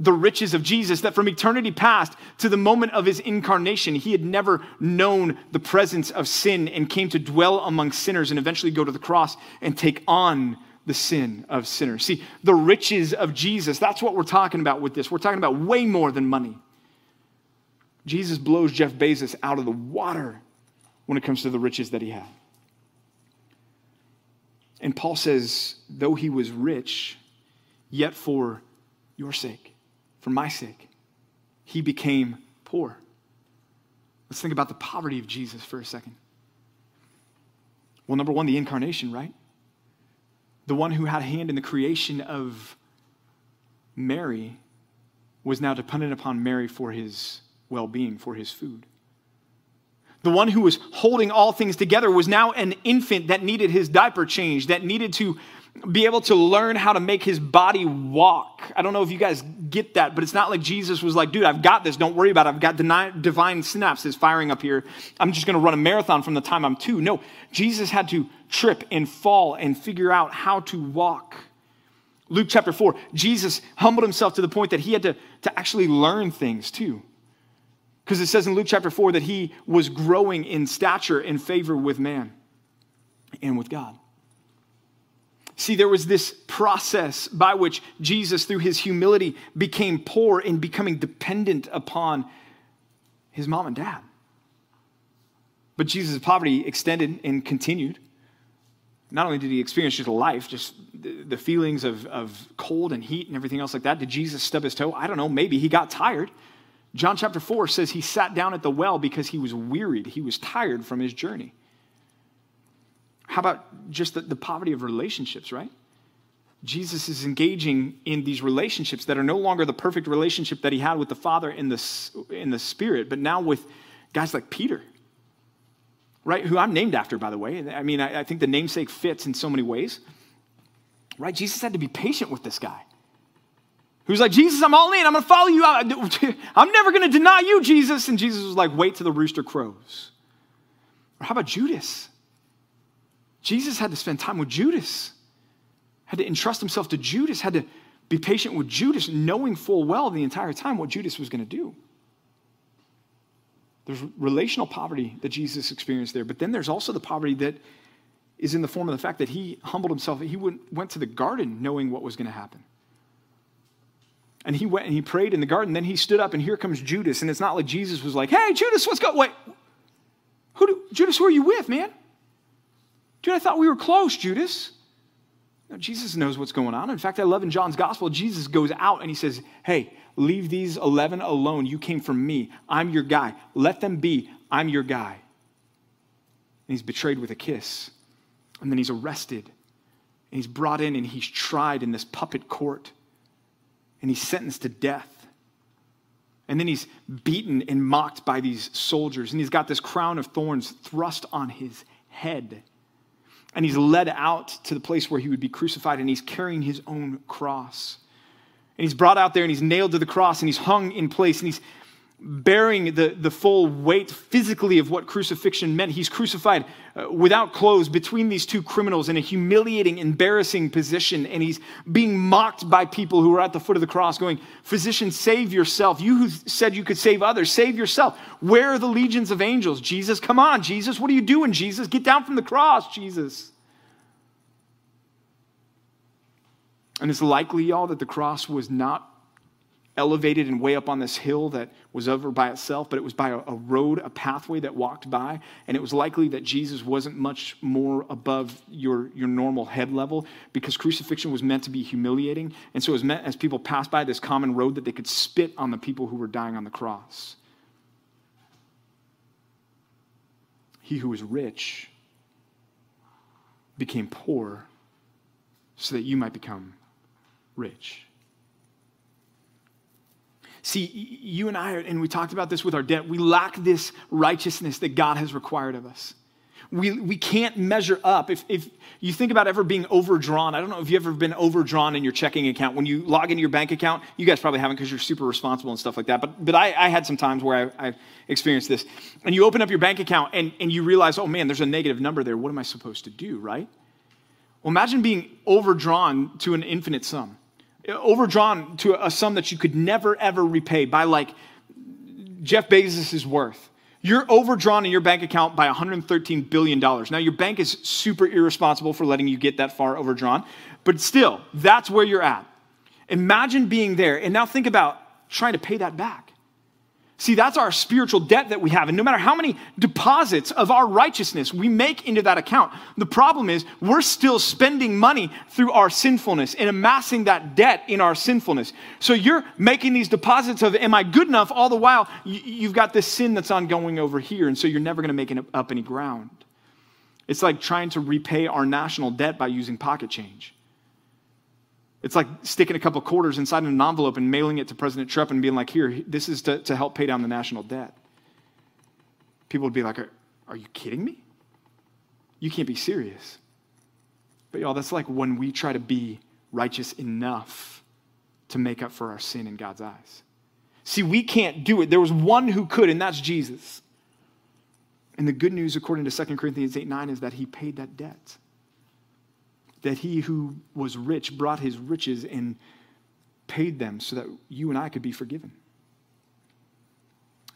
Speaker 1: The riches of Jesus, that from eternity past to the moment of his incarnation, he had never known the presence of sin and came to dwell among sinners and eventually go to the cross and take on the sin of sinners. See, the riches of Jesus, that's what we're talking about with this. We're talking about way more than money. Jesus blows Jeff Bezos out of the water when it comes to the riches that he had. And Paul says, though he was rich, yet for your sake for my sake, he became poor. Let's think about the poverty of Jesus for a second. Well, number one, the incarnation, right? The one who had a hand in the creation of Mary was now dependent upon Mary for his well being, for his food. The one who was holding all things together was now an infant that needed his diaper changed, that needed to be able to learn how to make his body walk. I don't know if you guys get that, but it's not like Jesus was like, dude, I've got this. Don't worry about it. I've got divine synapses firing up here. I'm just going to run a marathon from the time I'm two. No, Jesus had to trip and fall and figure out how to walk. Luke chapter 4, Jesus humbled himself to the point that he had to, to actually learn things too. Because it says in Luke chapter 4 that he was growing in stature and favor with man and with God. See, there was this process by which Jesus, through his humility, became poor in becoming dependent upon his mom and dad. But Jesus' poverty extended and continued. Not only did he experience just life, just the feelings of, of cold and heat and everything else like that, did Jesus stub his toe? I don't know. Maybe he got tired. John chapter 4 says he sat down at the well because he was wearied, he was tired from his journey. How about just the, the poverty of relationships, right? Jesus is engaging in these relationships that are no longer the perfect relationship that he had with the Father in the, in the Spirit, but now with guys like Peter, right? Who I'm named after, by the way. I mean, I, I think the namesake fits in so many ways, right? Jesus had to be patient with this guy. Who's like, Jesus, I'm all in. I'm going to follow you. (laughs) I'm never going to deny you, Jesus. And Jesus was like, wait till the rooster crows. Or how about Judas? Jesus had to spend time with Judas, had to entrust himself to Judas, had to be patient with Judas, knowing full well the entire time what Judas was going to do. There's relational poverty that Jesus experienced there, but then there's also the poverty that is in the form of the fact that he humbled himself. He went, to the garden knowing what was going to happen. And he went and he prayed in the garden. Then he stood up, and here comes Judas. And it's not like Jesus was like, "Hey, Judas, what's going? Wait, who do, Judas? Who are you with, man? Dude, I thought we were close, Judas. No, Jesus knows what's going on. In fact, I love in John's gospel, Jesus goes out and he says, Hey, leave these 11 alone. You came from me. I'm your guy. Let them be. I'm your guy. And he's betrayed with a kiss. And then he's arrested. And he's brought in and he's tried in this puppet court. And he's sentenced to death. And then he's beaten and mocked by these soldiers. And he's got this crown of thorns thrust on his head. And he's led out to the place where he would be crucified, and he's carrying his own cross. And he's brought out there, and he's nailed to the cross, and he's hung in place, and he's bearing the, the full weight physically of what crucifixion meant. He's crucified uh, without clothes between these two criminals in a humiliating, embarrassing position. And he's being mocked by people who are at the foot of the cross, going, Physician, save yourself. You who said you could save others, save yourself. Where are the legions of angels? Jesus, come on, Jesus. What are you doing, Jesus? Get down from the cross, Jesus. And it's likely, y'all, that the cross was not elevated and way up on this hill that was over by itself, but it was by a, a, road, a pathway that walked by. And it was likely that Jesus wasn't much more above your, your normal head level because crucifixion was meant to be humiliating. And so it was meant as people passed by this common road that they could spit on the people who were dying on the cross. He who was rich became poor so that you might become rich. See, you and I, and we talked about this with our debt, we lack this righteousness that God has required of us. We, we can't measure up. If, if you think about ever being overdrawn, I don't know if you've ever been overdrawn in your checking account. When you log into your bank account, you guys probably haven't because you're super responsible and stuff like that. But, but I, I had some times where I, I experienced this. And you open up your bank account and, and you realize, oh man, there's a negative number there. What am I supposed to do, right? Well, imagine being overdrawn to an infinite sum overdrawn to a sum that you could never ever repay by like Jeff Bezos' worth. You're overdrawn in your bank account by $113 billion. Now, your bank is super irresponsible for letting you get that far overdrawn, but still, that's where you're at. Imagine being there, and now think about trying to pay that back. See, that's our spiritual debt that we have. And no matter how many deposits of our righteousness we make into that account, the problem is we're still spending money through our sinfulness and amassing that debt in our sinfulness. So you're making these deposits of, am I good enough? All the while, you've got this sin that's ongoing over here. And so you're never going to make up any ground. It's like trying to repay our national debt by using pocket change. It's like sticking a couple quarters inside an envelope and mailing it to President Trump and being like, here, this is to, to help pay down the national debt. People would be like, are, are you kidding me? You can't be serious. But y'all, that's like when we try to be righteous enough to make up for our sin in God's eyes. See, we can't do it. There was one who could, and that's Jesus. And the good news, according to 2 Corinthians 8 9, is that he paid that debt. That he who was rich brought his riches and paid them so that you and I could be forgiven.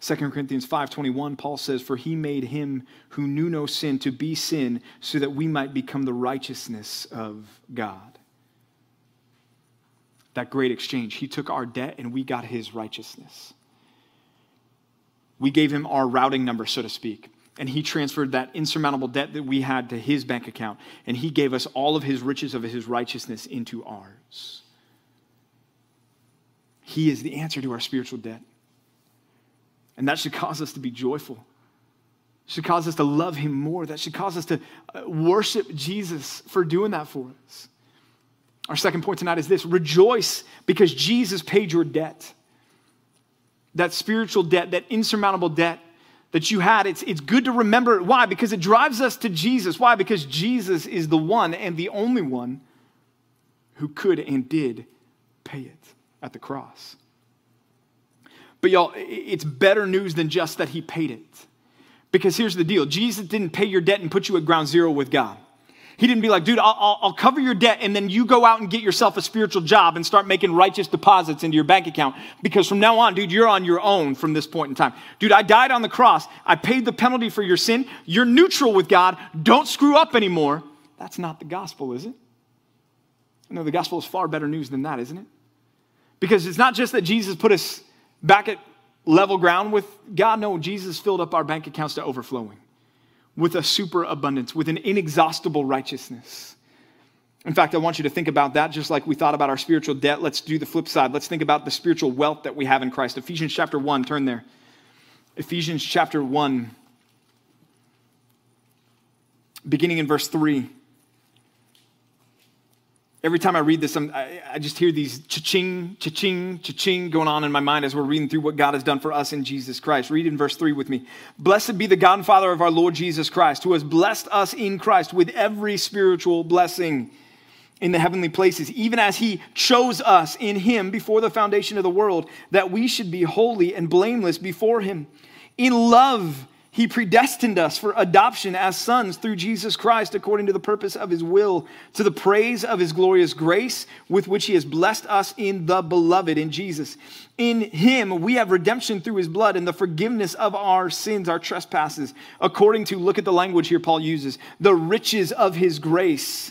Speaker 1: 2 Corinthians 5:21 Paul says for he made him who knew no sin to be sin so that we might become the righteousness of God. That great exchange. He took our debt and we got his righteousness. We gave him our routing number so to speak and he transferred that insurmountable debt that we had to his bank account and he gave us all of his riches of his righteousness into ours. He is the answer to our spiritual debt. And that should cause us to be joyful. Should cause us to love him more. That should cause us to uh, worship Jesus for doing that for us. Our second point tonight is this rejoice because Jesus paid your debt. That spiritual debt, that insurmountable debt that you had, it's, it's good to remember. Why? Because it drives us to Jesus. Why? Because Jesus is the one and the only one who could and did pay it at the cross. But y'all, it's better news than just that he paid it. Because here's the deal Jesus didn't pay your debt and put you at ground zero with God. He didn't be like, dude, I'll, I'll, cover your debt and then you go out and get yourself a spiritual job and start making righteous deposits into your bank account. Because from now on, dude, you're on your own from this point in time. Dude, I died on the cross. I paid the penalty for your sin. You're neutral with God. Don't screw up anymore. That's not the gospel, is it? No, the gospel is far better news than that, isn't it? Because it's not just that Jesus put us back at level ground with God. No, Jesus filled up our bank accounts to overflowing with a superabundance, with an inexhaustible righteousness. In fact, I want you to think about that just like we thought about our spiritual debt. Let's do the flip side. Let's think about the spiritual wealth that we have in Christ. Ephesians chapter 1, turn there. Ephesians chapter 1, beginning in verse 3. Every time I read this, I, I just hear these cha-ching, cha-ching, cha-ching going on in my mind as we're reading through what God has done for us in Jesus Christ. Read in verse 3 with me. Blessed be the God and Father of our Lord Jesus Christ, who has blessed us in Christ with every spiritual blessing in the heavenly places, even as he chose us in him before the foundation of the world, that we should be holy and blameless before him. In love, he predestined us for adoption as sons through Jesus Christ according to the purpose of his will, to the praise of his glorious grace with which he has blessed us in the beloved, in Jesus. In him we have redemption through his blood and the forgiveness of our sins, our trespasses, according to, look at the language here Paul uses, the riches of his grace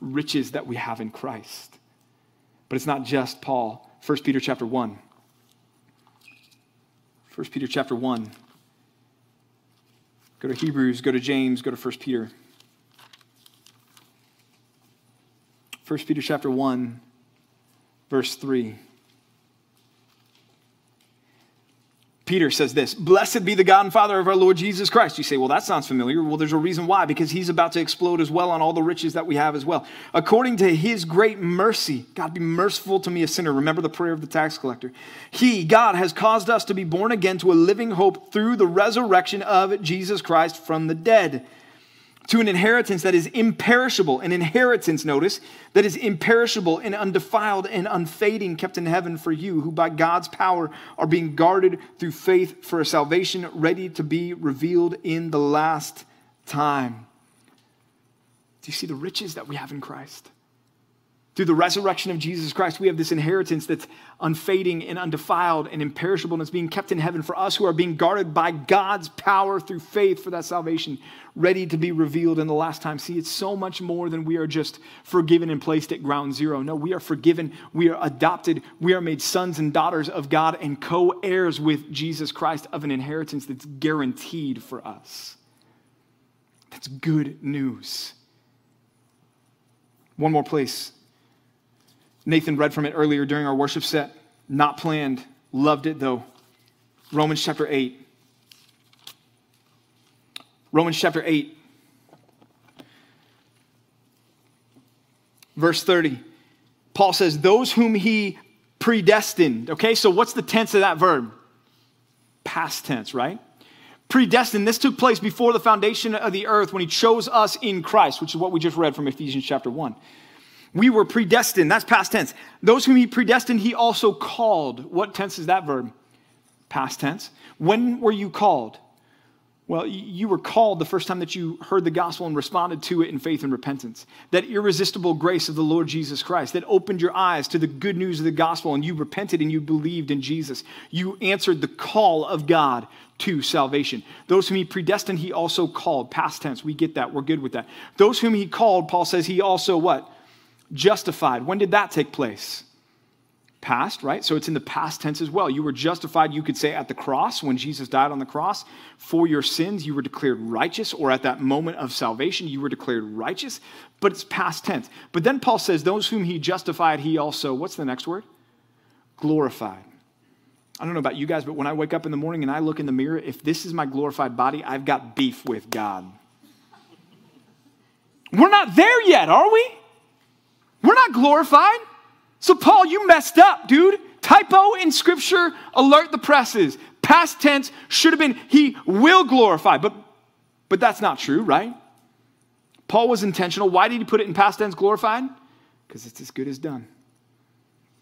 Speaker 1: riches that we have in Christ. But it's not just Paul. 1 Peter chapter 1. 1 Peter chapter 1. Go to Hebrews, go to James, go to 1 Peter. 1 Peter chapter 1, verse 3. Peter says this Blessed be the God and Father of our Lord Jesus Christ. You say, Well, that sounds familiar. Well, there's a reason why, because he's about to explode as well on all the riches that we have as well. According to his great mercy, God be merciful to me, a sinner. Remember the prayer of the tax collector. He, God, has caused us to be born again to a living hope through the resurrection of Jesus Christ from the dead to an inheritance that is imperishable, an inheritance, notice, that is imperishable and undefiled and unfading, kept in heaven for you, who by God's power are being guarded through faith for a salvation ready to be revealed in the last time. Do you see the riches that we have in Christ? Through the resurrection of Jesus Christ, we have this inheritance that's unfading and undefiled and imperishable, and it's being kept in heaven for us who are being guarded by God's power through faith for that salvation, ready to be revealed in the last time. See, it's so much more than we are just forgiven and placed at ground zero. No, we are forgiven, we are adopted, we are made sons and daughters of God and co heirs with Jesus Christ of an inheritance that's guaranteed for us. That's good news. One more place Nathan read from it earlier during our worship set. Not planned. Loved it though. Romans chapter 8. Romans chapter 8. Verse 30. Paul says, Those whom he predestined. Okay, so what's the tense of that verb? Past tense, right? Predestined. This took place before the foundation of the earth when he chose us in Christ, which is what we just read from Ephesians chapter 1. We were predestined. That's past tense. Those whom he predestined, he also called. What tense is that verb? Past tense. When were you called? Well, you were called the first time that you heard the gospel and responded to it in faith and repentance. That irresistible grace of the Lord Jesus Christ that opened your eyes to the good news of the gospel and you repented and you believed in Jesus. You answered the call of God to salvation. Those whom he predestined, he also called. Past tense. We get that. We're good with that. Those whom he called, Paul says he also what? Justified. When did that take place? Past, right? So it's in the past tense as well. You were justified, you could say, at the cross when Jesus died on the cross. For your sins, you were declared righteous, or at that moment of salvation, you were declared righteous, but it's past tense. But then Paul says, Those whom he justified, he also, what's the next word? Glorified. I don't know about you guys, but when I wake up in the morning and I look in the mirror, if this is my glorified body, I've got beef with God. We're not there yet, are we? We're not glorified. So, Paul, you messed up, dude. Typo in scripture, alert the presses. Past tense should have been, he will glorify. But, but that's not true, right? Paul was intentional. Why did he put it in past tense glorified? Because it's as good as done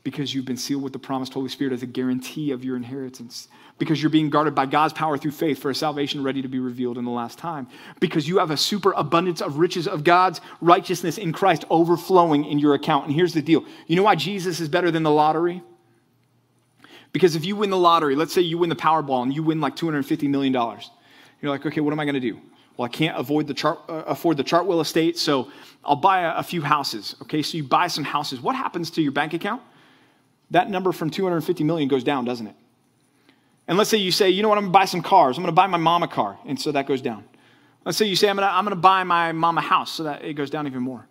Speaker 1: because you've been sealed with the promised Holy Spirit as a guarantee of your inheritance, because you're being guarded by God's power through faith for a salvation ready to be revealed in the last time, because you have a super abundance of riches of God's righteousness in Christ overflowing in your account. And here's the deal you know why Jesus is better than the lottery? Because if you win the lottery, let's say you win the Powerball and you win like $250 million, you're like, okay, what am I going to do? Well, I can't avoid the chart, uh, afford the Chartwell estate, so I'll buy a, a few houses. Okay, so you buy some houses. What happens to your bank account? That number from 250 million goes down, doesn't it? And let's say you say, you know what, I'm gonna buy some cars. I'm gonna buy my mom a car, and so that goes down. Let's say you say, I'm gonna, I'm gonna buy my mom a house, so that it goes down even more.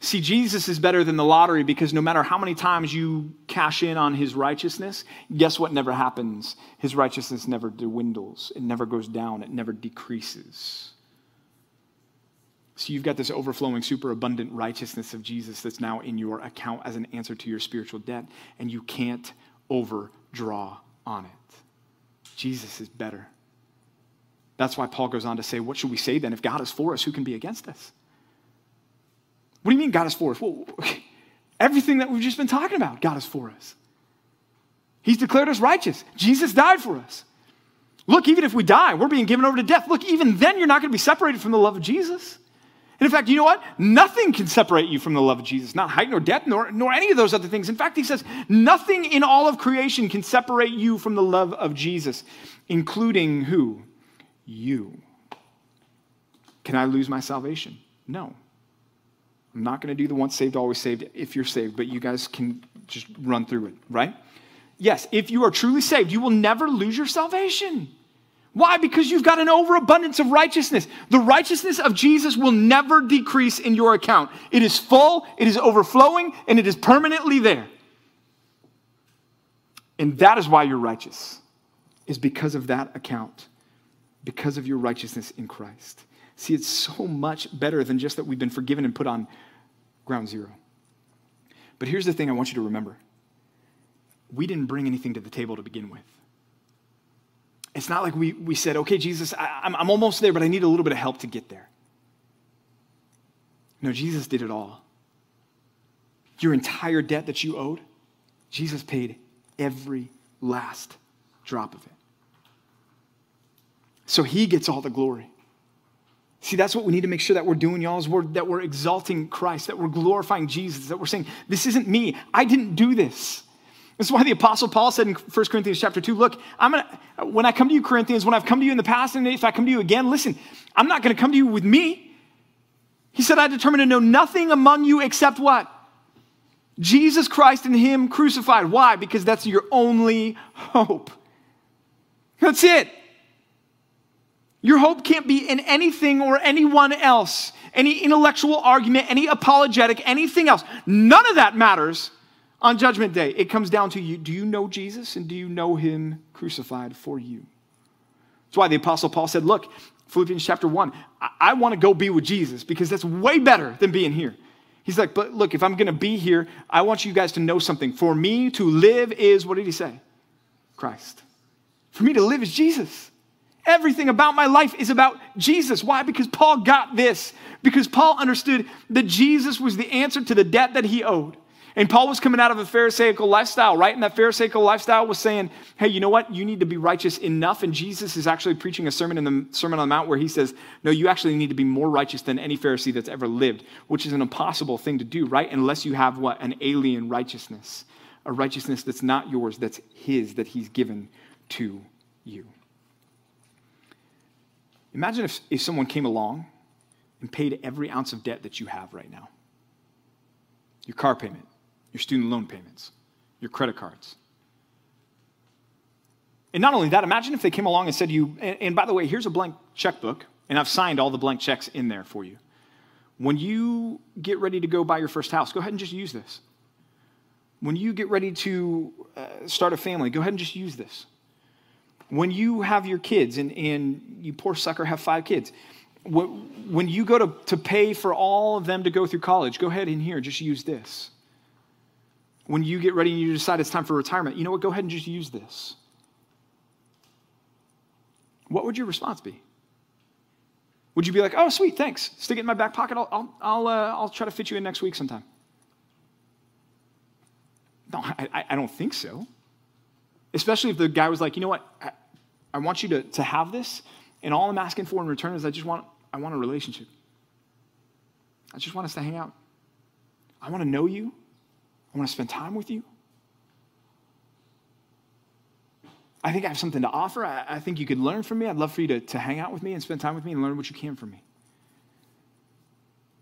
Speaker 1: See, Jesus is better than the lottery because no matter how many times you cash in on his righteousness, guess what never happens? His righteousness never dwindles, it never goes down, it never decreases. So you've got this overflowing, superabundant righteousness of Jesus that's now in your account as an answer to your spiritual debt, and you can't overdraw on it. Jesus is better. That's why Paul goes on to say, What should we say then? If God is for us, who can be against us? What do you mean God is for us? Well, (laughs) everything that we've just been talking about, God is for us. He's declared us righteous. Jesus died for us. Look, even if we die, we're being given over to death. Look, even then, you're not going to be separated from the love of Jesus. And in fact, you know what? Nothing can separate you from the love of Jesus, not height nor depth, nor, nor any of those other things. In fact, he says, nothing in all of creation can separate you from the love of Jesus, including who? You. Can I lose my salvation? No. I'm not going to do the once saved, always saved if you're saved, but you guys can just run through it, right? Yes, if you are truly saved, you will never lose your salvation. Why? Because you've got an overabundance of righteousness. The righteousness of Jesus will never decrease in your account. It is full, it is overflowing, and it is permanently there. And that is why you're righteous, is because of that account, because of your righteousness in Christ. See, it's so much better than just that we've been forgiven and put on ground zero. But here's the thing I want you to remember we didn't bring anything to the table to begin with. It's not like we, we said, okay, Jesus, I, I'm, I'm almost there, but I need a little bit of help to get there. No, Jesus did it all. Your entire debt that you owed, Jesus paid every last drop of it. So he gets all the glory. See, that's what we need to make sure that we're doing, y'all, is we're, that we're exalting Christ, that we're glorifying Jesus, that we're saying, this isn't me. I didn't do this. This is why the Apostle Paul said in 1 Corinthians chapter 2, look, I'm gonna, when I come to you, Corinthians, when I've come to you in the past, and if I come to you again, listen, I'm not gonna come to you with me. He said, I determined to know nothing among you except what? Jesus Christ and Him crucified. Why? Because that's your only hope. That's it. Your hope can't be in anything or anyone else, any intellectual argument, any apologetic, anything else. None of that matters on Judgment Day. It comes down to you do you know Jesus and do you know Him crucified for you? That's why the Apostle Paul said, Look, Philippians chapter 1, I, I want to go be with Jesus because that's way better than being here. He's like, But look, if I'm going to be here, I want you guys to know something. For me to live is, what did he say? Christ. For me to live is Jesus. Everything about my life is about Jesus. Why? Because Paul got this. Because Paul understood that Jesus was the answer to the debt that he owed. And Paul was coming out of a Pharisaical lifestyle, right? And that Pharisaical lifestyle was saying, hey, you know what? You need to be righteous enough. And Jesus is actually preaching a sermon in the Sermon on the Mount where he says, no, you actually need to be more righteous than any Pharisee that's ever lived, which is an impossible thing to do, right? Unless you have what? An alien righteousness, a righteousness that's not yours, that's his, that he's given to you. Imagine if, if someone came along and paid every ounce of debt that you have right now your car payment, your student loan payments, your credit cards. And not only that, imagine if they came along and said to you, and, and by the way, here's a blank checkbook, and I've signed all the blank checks in there for you. When you get ready to go buy your first house, go ahead and just use this. When you get ready to uh, start a family, go ahead and just use this. When you have your kids, and, and you poor sucker have five kids, when you go to, to pay for all of them to go through college, go ahead in here, just use this. When you get ready and you decide it's time for retirement, you know what? Go ahead and just use this. What would your response be? Would you be like, oh, sweet, thanks. Stick it in my back pocket. I'll, I'll, I'll, uh, I'll try to fit you in next week sometime. No, I, I don't think so. Especially if the guy was like, you know what? I, I want you to, to have this, and all I'm asking for in return is I just want, I want a relationship. I just want us to hang out. I want to know you. I want to spend time with you. I think I have something to offer. I, I, think you could learn from me. I'd love for you to, to hang out with me and spend time with me and learn what you can from me.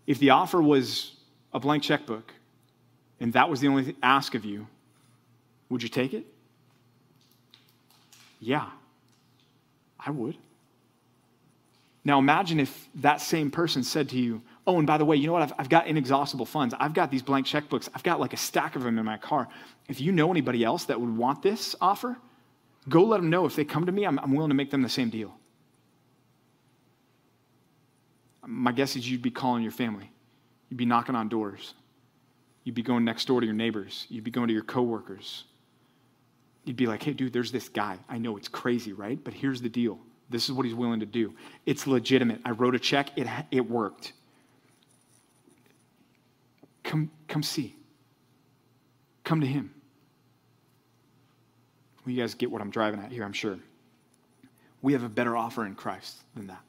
Speaker 1: If the offer was a blank checkbook and that was the only ask of you, would you take it? Yeah, I would. Now imagine if that same person said to you, Oh, and by the way, you know what? I've, I've, got inexhaustible funds. I've got these blank checkbooks. I've got like a stack of them in my car. If you know anybody else that would want this offer, go let them know. If they come to me, I'm, I'm willing to make them the same deal. My guess is you'd be calling your family. You'd be knocking on doors. You'd be going next door to your neighbors. You'd be going to your coworkers. You'd be like, hey, dude, there's this guy. I know it's crazy, right? But here's the deal. This is what he's willing to do. It's legitimate. I wrote a check, it, it worked. Come, come see. Come to him. Well, you guys get what I'm driving at here, I'm sure. We have a better offer in Christ than that.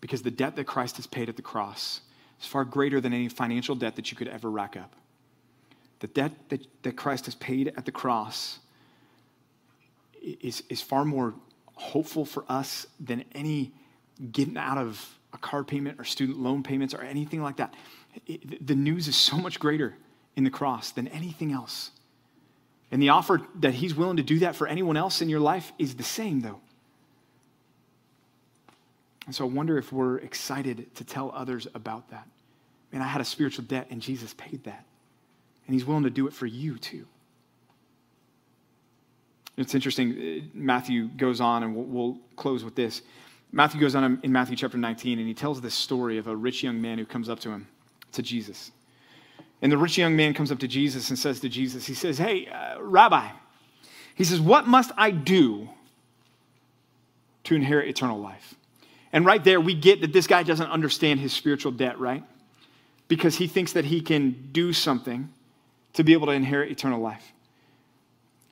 Speaker 1: Because the debt that Christ has paid at the cross is far greater than any financial debt that you could ever rack up. The debt that, that Christ has paid at the cross is, is far more hopeful for us than any getting out of a car payment or student loan payments or anything like that. The news is so much greater in the cross than anything else. And the offer that he's willing to do that for anyone else in your life is the same, though. And so I wonder if we're excited to tell others about that. Man, I had a spiritual debt and Jesus paid that. And he's willing to do it for you too. It's interesting. Uh, Matthew goes on, and we'll, we'll close with this. Matthew goes on in Matthew chapter 19, and he tells this story of a rich young man who comes up to him, to Jesus. And the rich young man comes up to Jesus and says to Jesus, he says, Hey, uh, Rabbi, he says, What must I do to inherit eternal life? And right there, we get that this guy doesn't understand his spiritual debt, right? Because he thinks that he can do something to be able to inherit eternal life.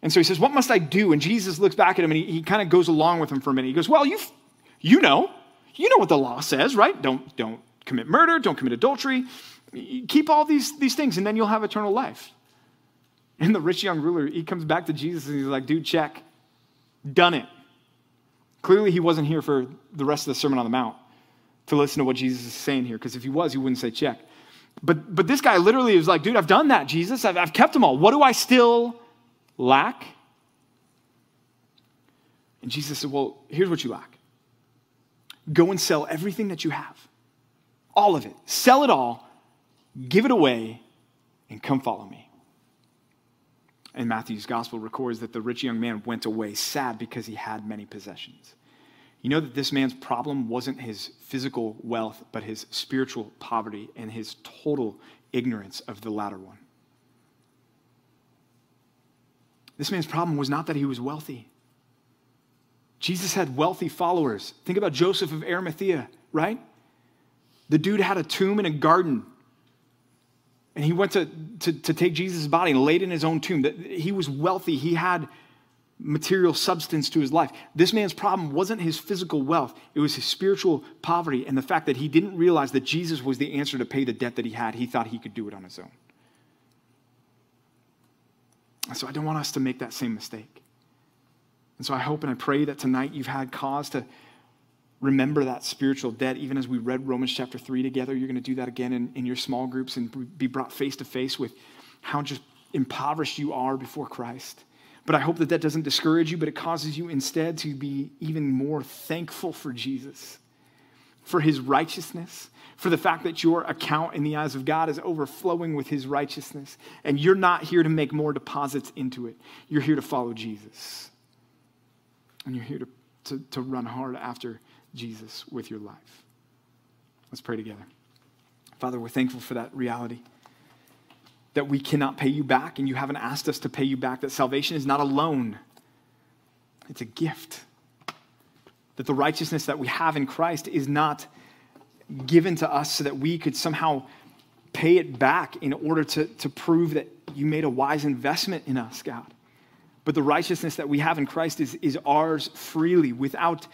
Speaker 1: And so he says, What must I do? And Jesus looks back at him and he, he kind of goes along with him for a minute. He goes, Well, you you know. You know what the law says, right? Don't, don't commit murder, don't commit adultery. Keep all these, these things, and then you'll have eternal life. And the rich young ruler, he comes back to Jesus and he's like, dude, check. Done it. Clearly, he wasn't here for the rest of the Sermon on the Mount to listen to what Jesus is saying here, because if he was, he wouldn't say check. But, but this guy literally was like, dude, I've done that, Jesus. I've, I've kept them all. What do I still lack? And Jesus said, well, here's what you lack go and sell everything that you have, all of it. Sell it all, give it away, and come follow me. And Matthew's gospel records that the rich young man went away sad because he had many possessions. You know that this man's problem wasn't his physical wealth, but his spiritual poverty and his total ignorance of the latter one. This man's problem was not that he was wealthy. Jesus had wealthy followers. Think about Joseph of Arimathea, right? The dude had a tomb and a garden. And he went to, to, to take Jesus' body and laid it in his own tomb. He was wealthy. He had material substance to his life. This man's problem wasn't his physical wealth, it was his spiritual poverty and the fact that he didn't realize that Jesus was the answer to pay the debt that he had. He thought he could do it on his own. so I don't want us to make that same mistake. And so I hope and I pray that tonight you've had cause to remember that spiritual debt. Even as we read Romans chapter 3 together, you're going to do that again in, in your small groups and be brought face to face with how just impoverished you are before Christ. But I hope that that doesn't discourage you, but it causes you instead to be even more thankful for Jesus, for his righteousness, for the fact that your account in the eyes of God is overflowing with his righteousness. And you're not here to make more deposits into it, you're here to follow Jesus. And you're here to, to, to run hard after Jesus with your life. Let's pray together. Father, we're thankful for that reality that we cannot pay you back and you haven't asked us to pay you back, that salvation is not a loan, it's a gift. That the righteousness that we have in Christ is not given to us so that we could somehow pay it back in order to, to prove that you made a wise investment in us, God. But the righteousness that we have in Christ is, is ours freely, without,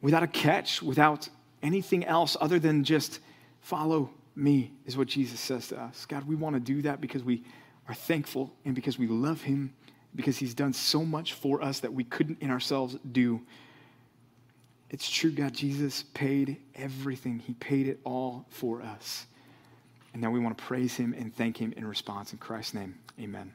Speaker 1: without a catch, without anything else other than just follow me, is what Jesus says to us. God, we want to do that because we are thankful and because we love Him, because He's done so much for us that we couldn't in ourselves do. It's true, God. Jesus paid everything, He paid it all for us. And now we want to praise Him and thank Him in response. In Christ's name, amen.